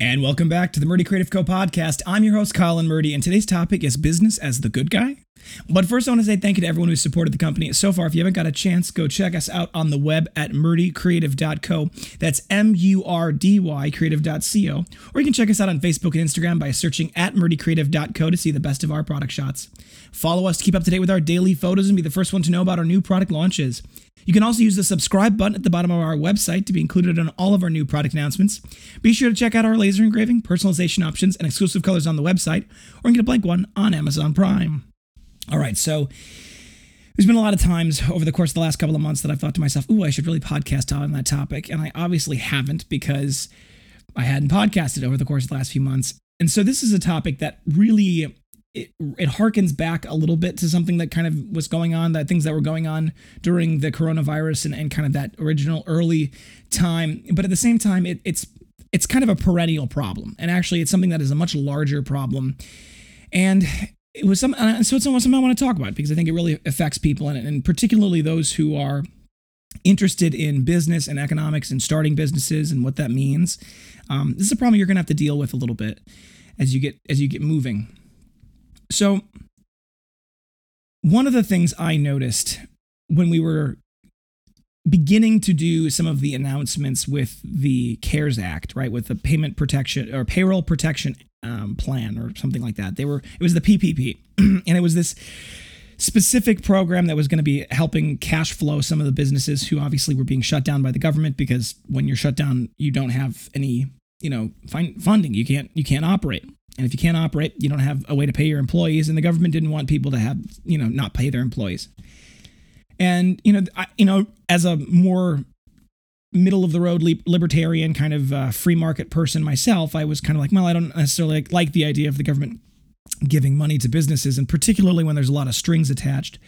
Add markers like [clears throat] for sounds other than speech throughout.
And welcome back to the Murdy Creative Co podcast. I'm your host, Colin Murdy, and today's topic is business as the good guy. But first, I want to say thank you to everyone who's supported the company so far. If you haven't got a chance, go check us out on the web at murdycreative.co. That's M U R D Y creative.co. Or you can check us out on Facebook and Instagram by searching at murdycreative.co to see the best of our product shots. Follow us to keep up to date with our daily photos and be the first one to know about our new product launches. You can also use the subscribe button at the bottom of our website to be included on all of our new product announcements. Be sure to check out our laser engraving, personalization options, and exclusive colors on the website, or get a blank one on Amazon Prime. All right, so there's been a lot of times over the course of the last couple of months that I've thought to myself, ooh, I should really podcast on that topic. And I obviously haven't because I hadn't podcasted over the course of the last few months. And so this is a topic that really it, it harkens back a little bit to something that kind of was going on, that things that were going on during the coronavirus and, and kind of that original early time. But at the same time, it, it's it's kind of a perennial problem, and actually, it's something that is a much larger problem. And it was some, uh, so it's something I want to talk about because I think it really affects people, and, and particularly those who are interested in business and economics and starting businesses and what that means. Um, this is a problem you're going to have to deal with a little bit as you get as you get moving. So, one of the things I noticed when we were beginning to do some of the announcements with the CARES Act, right, with the payment protection or payroll protection um, plan or something like that. They were it was the PPP, [clears throat] and it was this specific program that was going to be helping cash flow some of the businesses who obviously were being shut down by the government because when you're shut down, you don't have any you know find funding. You can't you can't operate. And if you can't operate, you don't have a way to pay your employees. And the government didn't want people to have, you know, not pay their employees. And you know, I, you know, as a more middle of the road libertarian kind of uh, free market person myself, I was kind of like, well, I don't necessarily like, like the idea of the government giving money to businesses, and particularly when there's a lot of strings attached.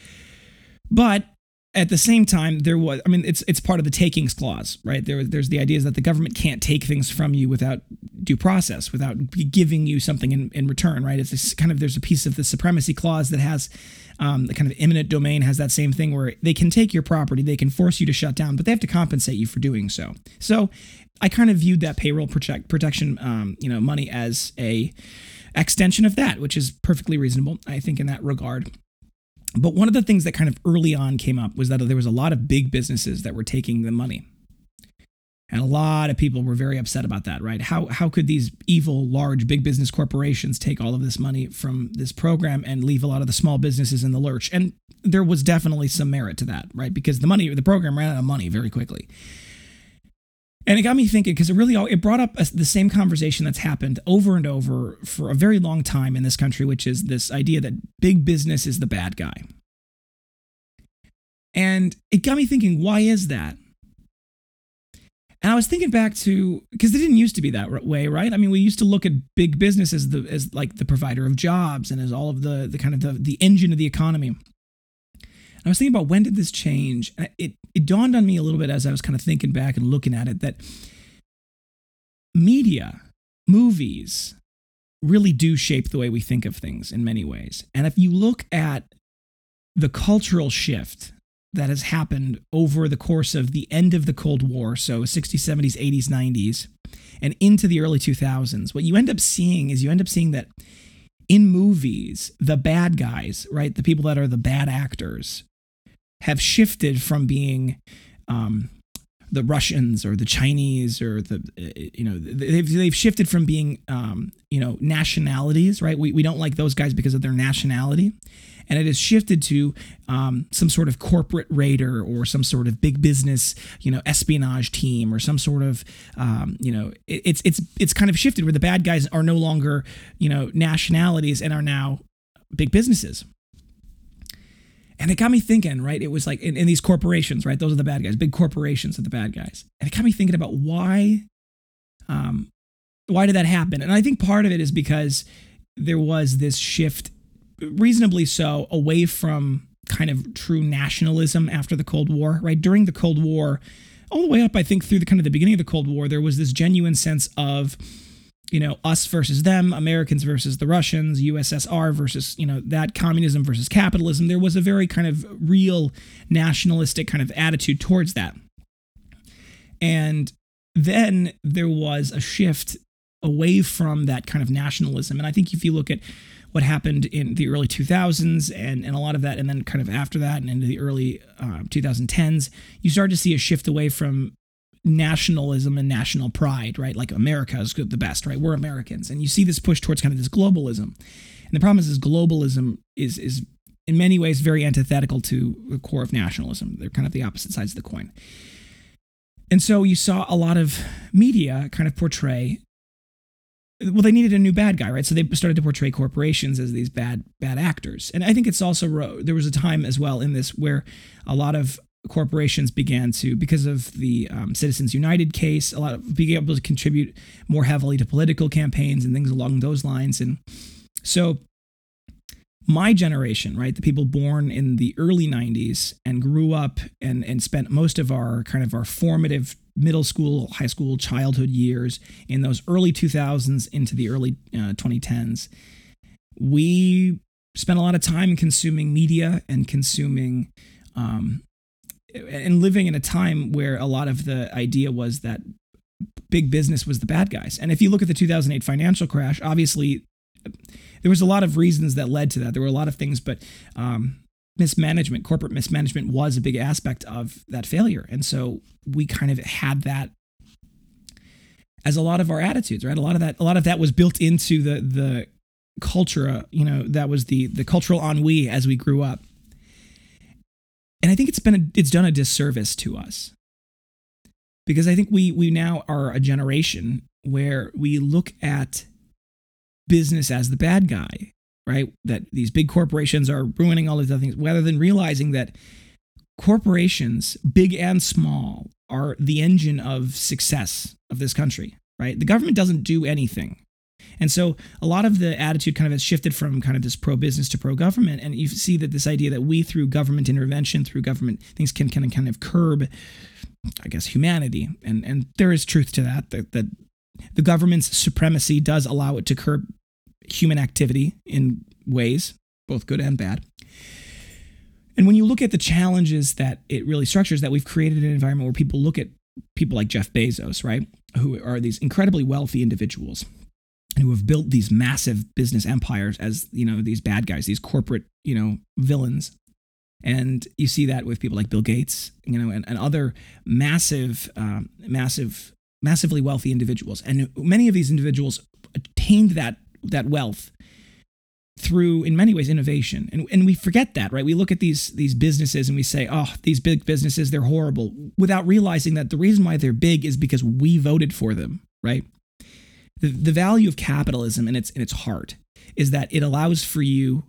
But at the same time, there was, I mean, it's it's part of the takings clause, right? There, there's the idea is that the government can't take things from you without due process, without giving you something in, in return, right? It's this kind of, there's a piece of the supremacy clause that has um, the kind of eminent domain has that same thing where they can take your property, they can force you to shut down, but they have to compensate you for doing so. So I kind of viewed that payroll protect, protection, um, you know, money as a extension of that, which is perfectly reasonable, I think, in that regard. But one of the things that kind of early on came up was that there was a lot of big businesses that were taking the money. And a lot of people were very upset about that, right? How, how could these evil, large, big business corporations take all of this money from this program and leave a lot of the small businesses in the lurch? And there was definitely some merit to that, right? Because the money, the program ran out of money very quickly. And it got me thinking because it really it brought up the same conversation that's happened over and over for a very long time in this country, which is this idea that big business is the bad guy. And it got me thinking, why is that? And I was thinking back to because it didn't used to be that way, right? I mean, we used to look at big business as the as like the provider of jobs and as all of the the kind of the, the engine of the economy. I was thinking about when did this change? And it, it dawned on me a little bit as I was kind of thinking back and looking at it that media, movies, really do shape the way we think of things in many ways. And if you look at the cultural shift that has happened over the course of the end of the Cold War, so 60s, 70s, 80s, 90s, and into the early 2000s, what you end up seeing is you end up seeing that in movies, the bad guys, right, the people that are the bad actors, have shifted from being um, the Russians or the Chinese or the you know they've they've shifted from being um, you know nationalities right? We, we don't like those guys because of their nationality. And it has shifted to um, some sort of corporate raider or some sort of big business you know espionage team or some sort of um, you know it, it's it's it's kind of shifted where the bad guys are no longer you know nationalities and are now big businesses and it got me thinking, right? It was like in, in, these corporations, right? Those are the bad guys. Big corporations are the bad guys. And it got me thinking about why, um, why did that happen? And I think part of it is because there was this shift, reasonably so, away from kind of true nationalism after the Cold War, right? During the Cold War, all the way up, I think, through the kind of the beginning of the Cold War, there was this genuine sense of you know, us versus them, Americans versus the Russians, USSR versus, you know, that communism versus capitalism. There was a very kind of real nationalistic kind of attitude towards that. And then there was a shift away from that kind of nationalism. And I think if you look at what happened in the early 2000s and, and a lot of that, and then kind of after that and into the early uh, 2010s, you start to see a shift away from nationalism and national pride, right? Like America is the best, right? We're Americans. And you see this push towards kind of this globalism. And the problem is, is globalism is, is in many ways very antithetical to the core of nationalism. They're kind of the opposite sides of the coin. And so you saw a lot of media kind of portray well they needed a new bad guy right so they started to portray corporations as these bad bad actors and i think it's also there was a time as well in this where a lot of corporations began to because of the um, citizens united case a lot of being able to contribute more heavily to political campaigns and things along those lines. And so my generation, right, the people born in the early 90s and grew up and, and spent most of our kind of our formative middle school, high school, childhood years in those early 2000s into the early uh, 2010s, we spent a lot of time consuming media and consuming um, and living in a time where a lot of the idea was that big business was the bad guys. And if you look at the 2008 financial crash, obviously there was a lot of reasons that led to that. There were a lot of things, but um, mismanagement, corporate mismanagement, was a big aspect of that failure, and so we kind of had that as a lot of our attitudes, right? A lot of that, a lot of that was built into the the culture. You know, that was the the cultural ennui as we grew up, and I think it's been a, it's done a disservice to us because I think we we now are a generation where we look at business as the bad guy, right? That these big corporations are ruining all these other things, rather than realizing that corporations, big and small, are the engine of success of this country, right? The government doesn't do anything. And so a lot of the attitude kind of has shifted from kind of this pro business to pro government. And you see that this idea that we, through government intervention, through government things, can, can kind of curb, I guess, humanity. And, and there is truth to that, that, that the government's supremacy does allow it to curb human activity in ways, both good and bad. And when you look at the challenges that it really structures, that we've created an environment where people look at people like Jeff Bezos, right, who are these incredibly wealthy individuals who have built these massive business empires as you know these bad guys, these corporate you know villains. And you see that with people like Bill Gates, you know, and, and other massive, um, massive, massively wealthy individuals. And many of these individuals attained that that wealth through in many ways innovation and, and we forget that right we look at these these businesses and we say oh these big businesses they're horrible without realizing that the reason why they're big is because we voted for them right the, the value of capitalism in its in its heart is that it allows for you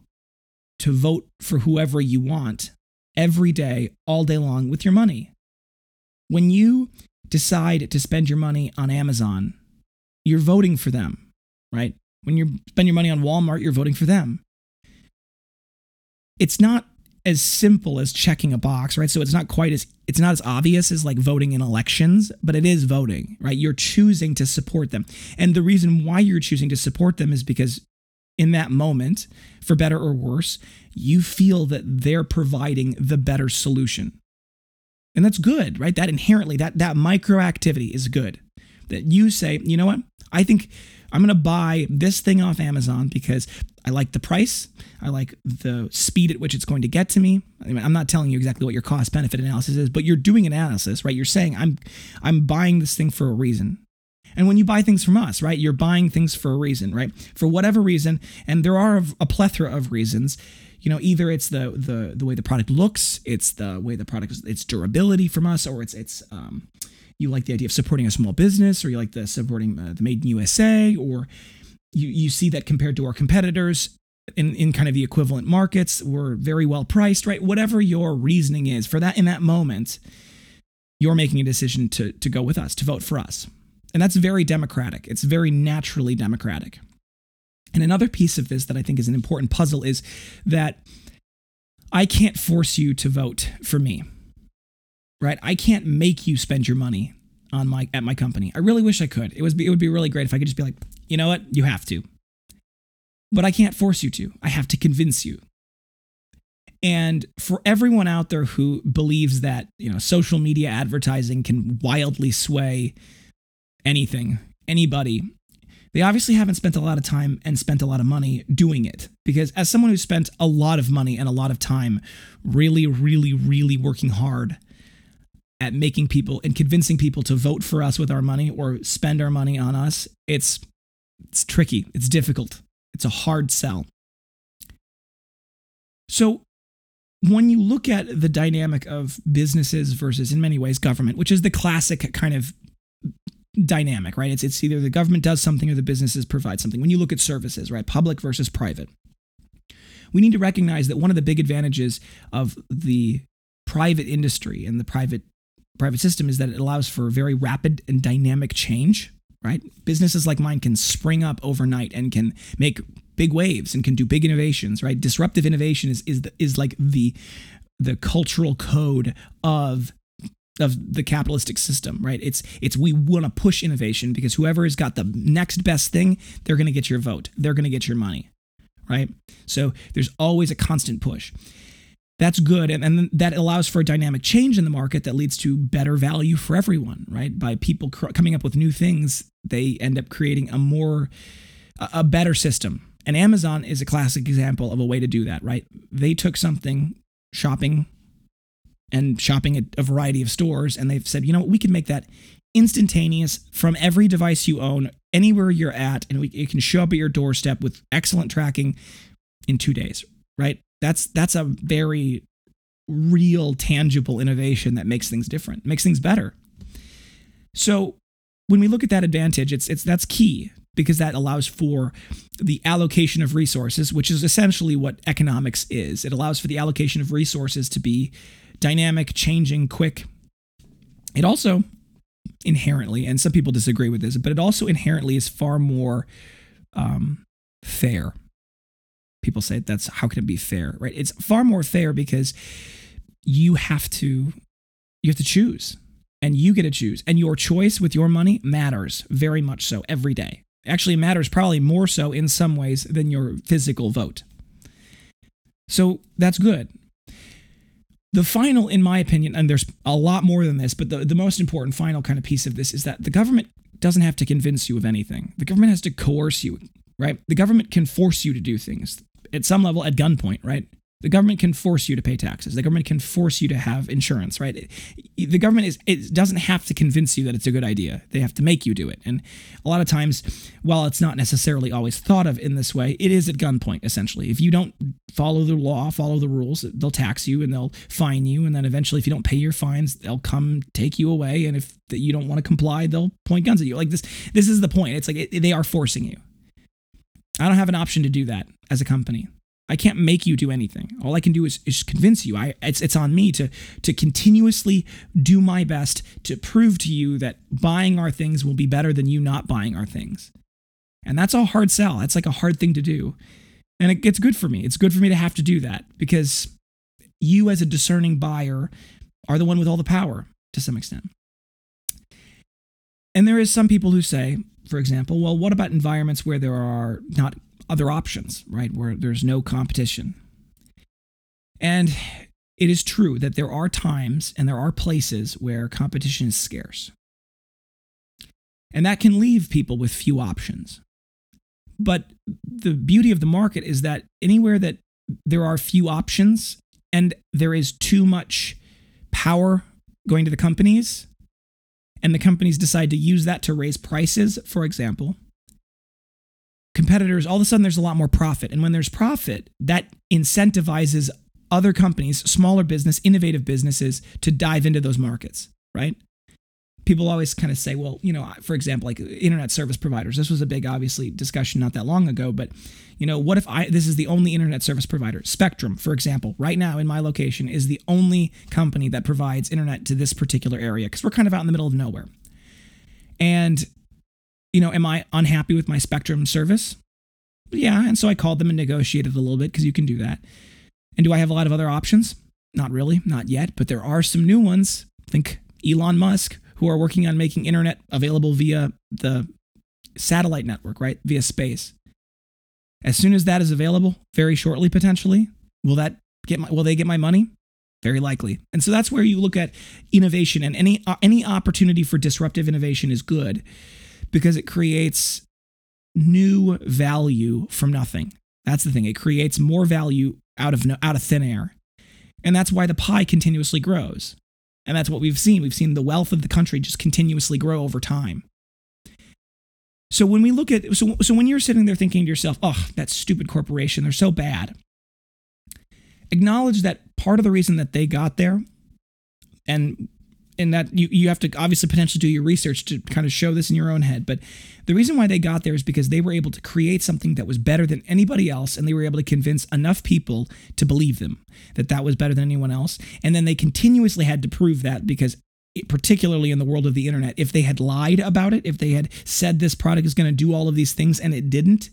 to vote for whoever you want every day all day long with your money when you decide to spend your money on amazon you're voting for them right when you spend your money on Walmart, you're voting for them. It's not as simple as checking a box, right? So it's not quite as it's not as obvious as like voting in elections, but it is voting, right? You're choosing to support them. And the reason why you're choosing to support them is because in that moment, for better or worse, you feel that they're providing the better solution. And that's good, right? That inherently that that micro activity is good. That you say, "You know what? I think I'm going to buy this thing off Amazon because I like the price. I like the speed at which it's going to get to me. I mean, I'm not telling you exactly what your cost benefit analysis is, but you're doing analysis, right? You're saying I'm I'm buying this thing for a reason. And when you buy things from us, right, you're buying things for a reason, right? For whatever reason, and there are a plethora of reasons. You know, either it's the the the way the product looks, it's the way the product its durability from us, or it's it's um, you like the idea of supporting a small business, or you like the supporting uh, the Made in USA, or you, you see that compared to our competitors in, in kind of the equivalent markets, we're very well priced, right? Whatever your reasoning is for that in that moment, you're making a decision to, to go with us, to vote for us. And that's very democratic. It's very naturally democratic. And another piece of this that I think is an important puzzle is that I can't force you to vote for me right? I can't make you spend your money on my at my company. I really wish I could. It was it would be really great if I could just be like, you know what, you have to. But I can't force you to. I have to convince you. And for everyone out there who believes that, you know, social media advertising can wildly sway anything, anybody, they obviously haven't spent a lot of time and spent a lot of money doing it. Because as someone who spent a lot of money and a lot of time really, really, really working hard at making people and convincing people to vote for us with our money or spend our money on us, it's it's tricky. It's difficult. It's a hard sell. So when you look at the dynamic of businesses versus in many ways government, which is the classic kind of dynamic, right? It's it's either the government does something or the businesses provide something. When you look at services, right? Public versus private. We need to recognize that one of the big advantages of the private industry and the private private system is that it allows for very rapid and dynamic change, right? Businesses like mine can spring up overnight and can make big waves and can do big innovations, right? Disruptive innovation is is the, is like the the cultural code of of the capitalistic system, right? It's it's we want to push innovation because whoever has got the next best thing, they're going to get your vote. They're going to get your money, right? So there's always a constant push that's good and, and that allows for a dynamic change in the market that leads to better value for everyone right by people cr- coming up with new things they end up creating a more a, better system. And amazon is a classic example of a way to do that right? They took something shopping and shopping at a variety of stores and they've said you know what? We can make that instantaneous from every device you own anywhere you're at and we, it can show up at your doorstep with excellent tracking in two days right? That's that's a very real tangible innovation that makes things different, makes things better. So when we look at that advantage, it's it's that's key because that allows for the allocation of resources, which is essentially what economics is. It allows for the allocation of resources to be dynamic, changing, quick. It also inherently, and some people disagree with this, but it also inherently is far more um, fair people say that's how can it be fair, right? It's far more fair because you have to you have to choose and you get to choose. And your choice with your money matters very much so every day. Actually matters probably more so in some ways than your physical vote. So that's good. The final in my opinion and there's a lot more than this but the, the most important final kind of piece of this is that the government doesn't have to convince you of anything. The government has to coerce you right? The government can force you to do things at some level at gunpoint, right? The government can force you to pay taxes. The government can force you to have insurance, right? The government is it doesn't have to convince you that it's a good idea. They have to make you do it. And a lot of times, while it's not necessarily always thought of in this way, it is at gunpoint essentially. If you don't follow the law, follow the rules, they'll tax you and they'll fine you and then eventually if you don't pay your fines, they'll come take you away and if you don't want to comply, they'll point guns at you. Like this this is the point. It's like it, they are forcing you. I don't have an option to do that as a company. I can't make you do anything. All I can do is, is convince you. I it's it's on me to to continuously do my best to prove to you that buying our things will be better than you not buying our things. And that's a hard sell. That's like a hard thing to do. And it, it's good for me. It's good for me to have to do that because you as a discerning buyer are the one with all the power to some extent. And there is some people who say, for example, well, what about environments where there are not other options, right? Where there's no competition. And it is true that there are times and there are places where competition is scarce. And that can leave people with few options. But the beauty of the market is that anywhere that there are few options and there is too much power going to the companies, and the companies decide to use that to raise prices, for example, competitors, all of a sudden there's a lot more profit. And when there's profit, that incentivizes other companies, smaller business, innovative businesses to dive into those markets, right? People always kind of say, well, you know, for example, like internet service providers. This was a big, obviously, discussion not that long ago. But, you know, what if I, this is the only internet service provider? Spectrum, for example, right now in my location is the only company that provides internet to this particular area because we're kind of out in the middle of nowhere. And you know, am I unhappy with my Spectrum service? Yeah, and so I called them and negotiated a little bit because you can do that. And do I have a lot of other options? Not really, not yet, but there are some new ones. Think Elon Musk, who are working on making internet available via the satellite network, right? Via space. As soon as that is available, very shortly potentially, will that get my will they get my money? Very likely. And so that's where you look at innovation and any any opportunity for disruptive innovation is good because it creates new value from nothing. That's the thing. It creates more value out of out of thin air. And that's why the pie continuously grows. And that's what we've seen. We've seen the wealth of the country just continuously grow over time. So when we look at so so when you're sitting there thinking to yourself, "Oh, that stupid corporation, they're so bad." Acknowledge that part of the reason that they got there and and that you, you have to obviously potentially do your research to kind of show this in your own head. But the reason why they got there is because they were able to create something that was better than anybody else, and they were able to convince enough people to believe them that that was better than anyone else. And then they continuously had to prove that because. particularly in the world of the internet, if they had lied about it, if they had said this product is going to do all of these things and it didn't,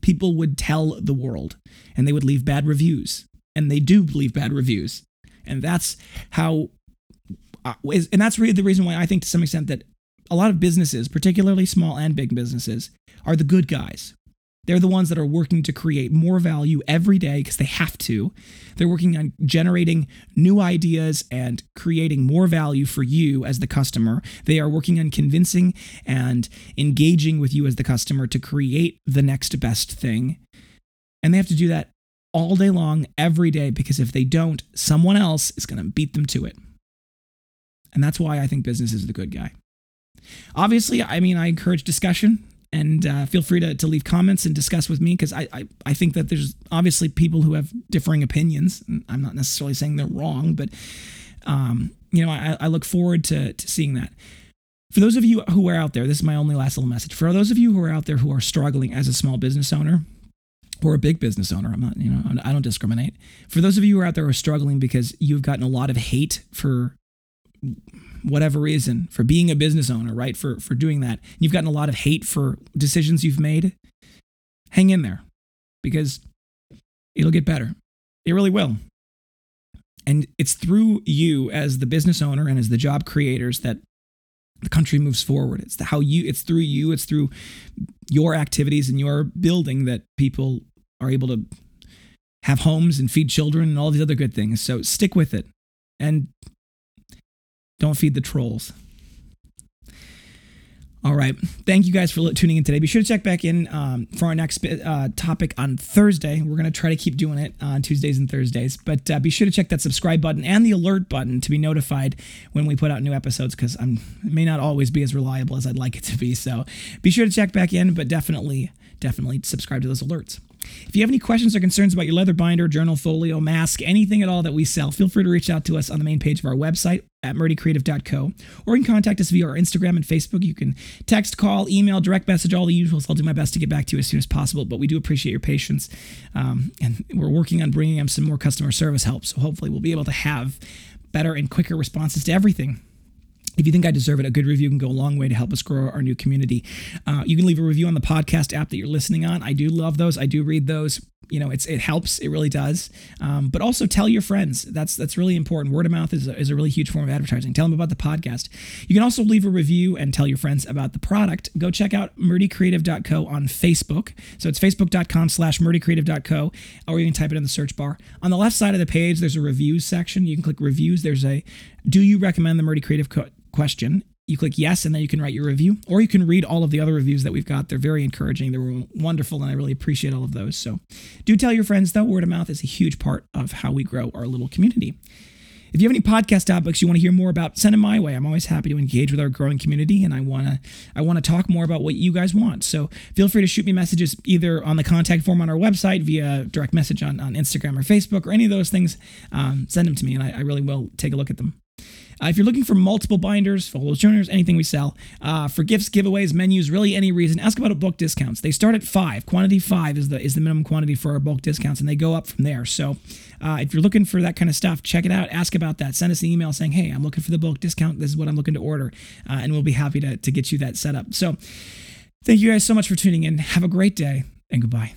people would tell the world and they would leave bad reviews. And they do leave bad reviews. And that's how Uh, and that's really the reason why I think to some extent that a lot of businesses, particularly small and big businesses, are the good guys. They're the ones that are working to create more value every day because they have to. They're working on generating new ideas and creating more value for you as the customer. They are working on convincing and engaging with you as the customer to create the next best thing. And they have to do that all day long, every day, because if they don't, someone else is going to beat them to it. And that's why I think business is the good guy. Obviously, I mean, I encourage discussion and uh, feel free to, to leave comments and discuss with me because I, I, I think that there's obviously people who have differing opinions. I'm not necessarily saying they're wrong, but, um, you know, I, I look forward to, to seeing that. For those of you who are out there, this is my only last little message. For those of you who are out there who are struggling as a small business owner, or a big business owner. I'm not, you know, I don't discriminate. For those of you who are out there who are struggling because you've gotten a lot of hate for whatever reason for being a business owner, right? For for doing that. You've gotten a lot of hate for decisions you've made. Hang in there because it'll get better. It really will. And it's through you as the business owner and as the job creators that the country moves forward. It's the, how you it's through you, it's through your activities and your building that people are able to have homes and feed children and all these other good things. So stick with it. And don't feed the trolls. All right. Thank you guys for tuning in today. Be sure to check back in um, for our next uh, topic on Thursday. We're going to try to keep doing it on Tuesdays and Thursdays. But uh, be sure to check that subscribe button and the alert button to be notified when we put out new episodes because I may not always be as reliable as I'd like it to be. So be sure to check back in, but definitely, definitely subscribe to those alerts. If you have any questions or concerns about your leather binder, journal, folio, mask, anything at all that we sell, feel free to reach out to us on the main page of our website at murdycreative.co, or you can contact us via our Instagram and Facebook. You can text, call, email, direct message, all the usuals. I'll do my best to get back to you as soon as possible, but we do appreciate your patience. Um, and we're working on bringing them some more customer service help, so hopefully we'll be able to have better and quicker responses to everything if you think I deserve it, a good review can go a long way to help us grow our new community. Uh, you can leave a review on the podcast app that you're listening on. I do love those. I do read those. You know, it's it helps. It really does. Um, but also tell your friends. That's that's really important. Word of mouth is a, is a really huge form of advertising. Tell them about the podcast. You can also leave a review and tell your friends about the product. Go check out murdycreative.co on Facebook. So it's facebook.com slash murdycreative.co, or you can type it in the search bar. On the left side of the page, there's a reviews section. You can click reviews. There's a do you recommend the Murdy Creative Co- question. You click yes, and then you can write your review, or you can read all of the other reviews that we've got. They're very encouraging. They're wonderful, and I really appreciate all of those. So do tell your friends, though. Word of mouth is a huge part of how we grow our little community. If you have any podcast topics you want to hear more about, send them my way. I'm always happy to engage with our growing community, and I want to I want to talk more about what you guys want. So feel free to shoot me messages either on the contact form on our website, via direct message on, on Instagram or Facebook, or any of those things. Um, send them to me, and I, I really will take a look at them. Uh, if you're looking for multiple binders, folios, journals, anything we sell, uh, for gifts, giveaways, menus, really any reason, ask about a bulk discounts. They start at five. Quantity five is the is the minimum quantity for our bulk discounts, and they go up from there. So uh, if you're looking for that kind of stuff, check it out. Ask about that. Send us an email saying, "Hey, I'm looking for the bulk discount. This is what I'm looking to order," uh, and we'll be happy to to get you that set up. So thank you guys so much for tuning in. Have a great day, and goodbye.